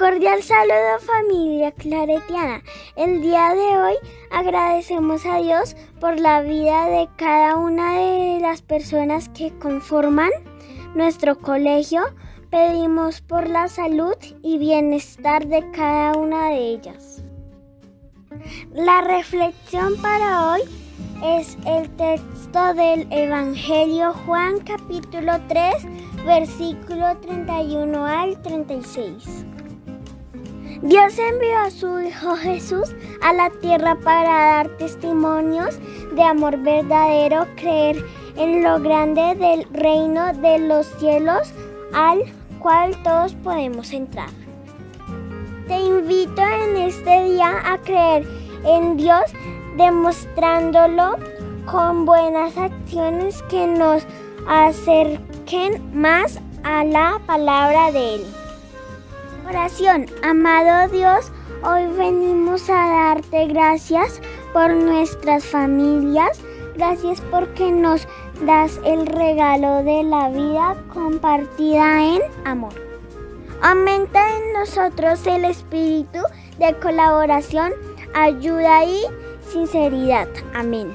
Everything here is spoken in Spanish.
cordial saludo familia claretiana. El día de hoy agradecemos a Dios por la vida de cada una de las personas que conforman nuestro colegio. Pedimos por la salud y bienestar de cada una de ellas. La reflexión para hoy es el texto del Evangelio Juan capítulo 3 versículo 31 al 36. Dios envió a su Hijo Jesús a la tierra para dar testimonios de amor verdadero, creer en lo grande del reino de los cielos al cual todos podemos entrar. Te invito en este día a creer en Dios demostrándolo con buenas acciones que nos acerquen más a la palabra de Él. Oración, amado Dios, hoy venimos a darte gracias por nuestras familias, gracias porque nos das el regalo de la vida compartida en amor. Aumenta en nosotros el espíritu de colaboración, ayuda y sinceridad. Amén.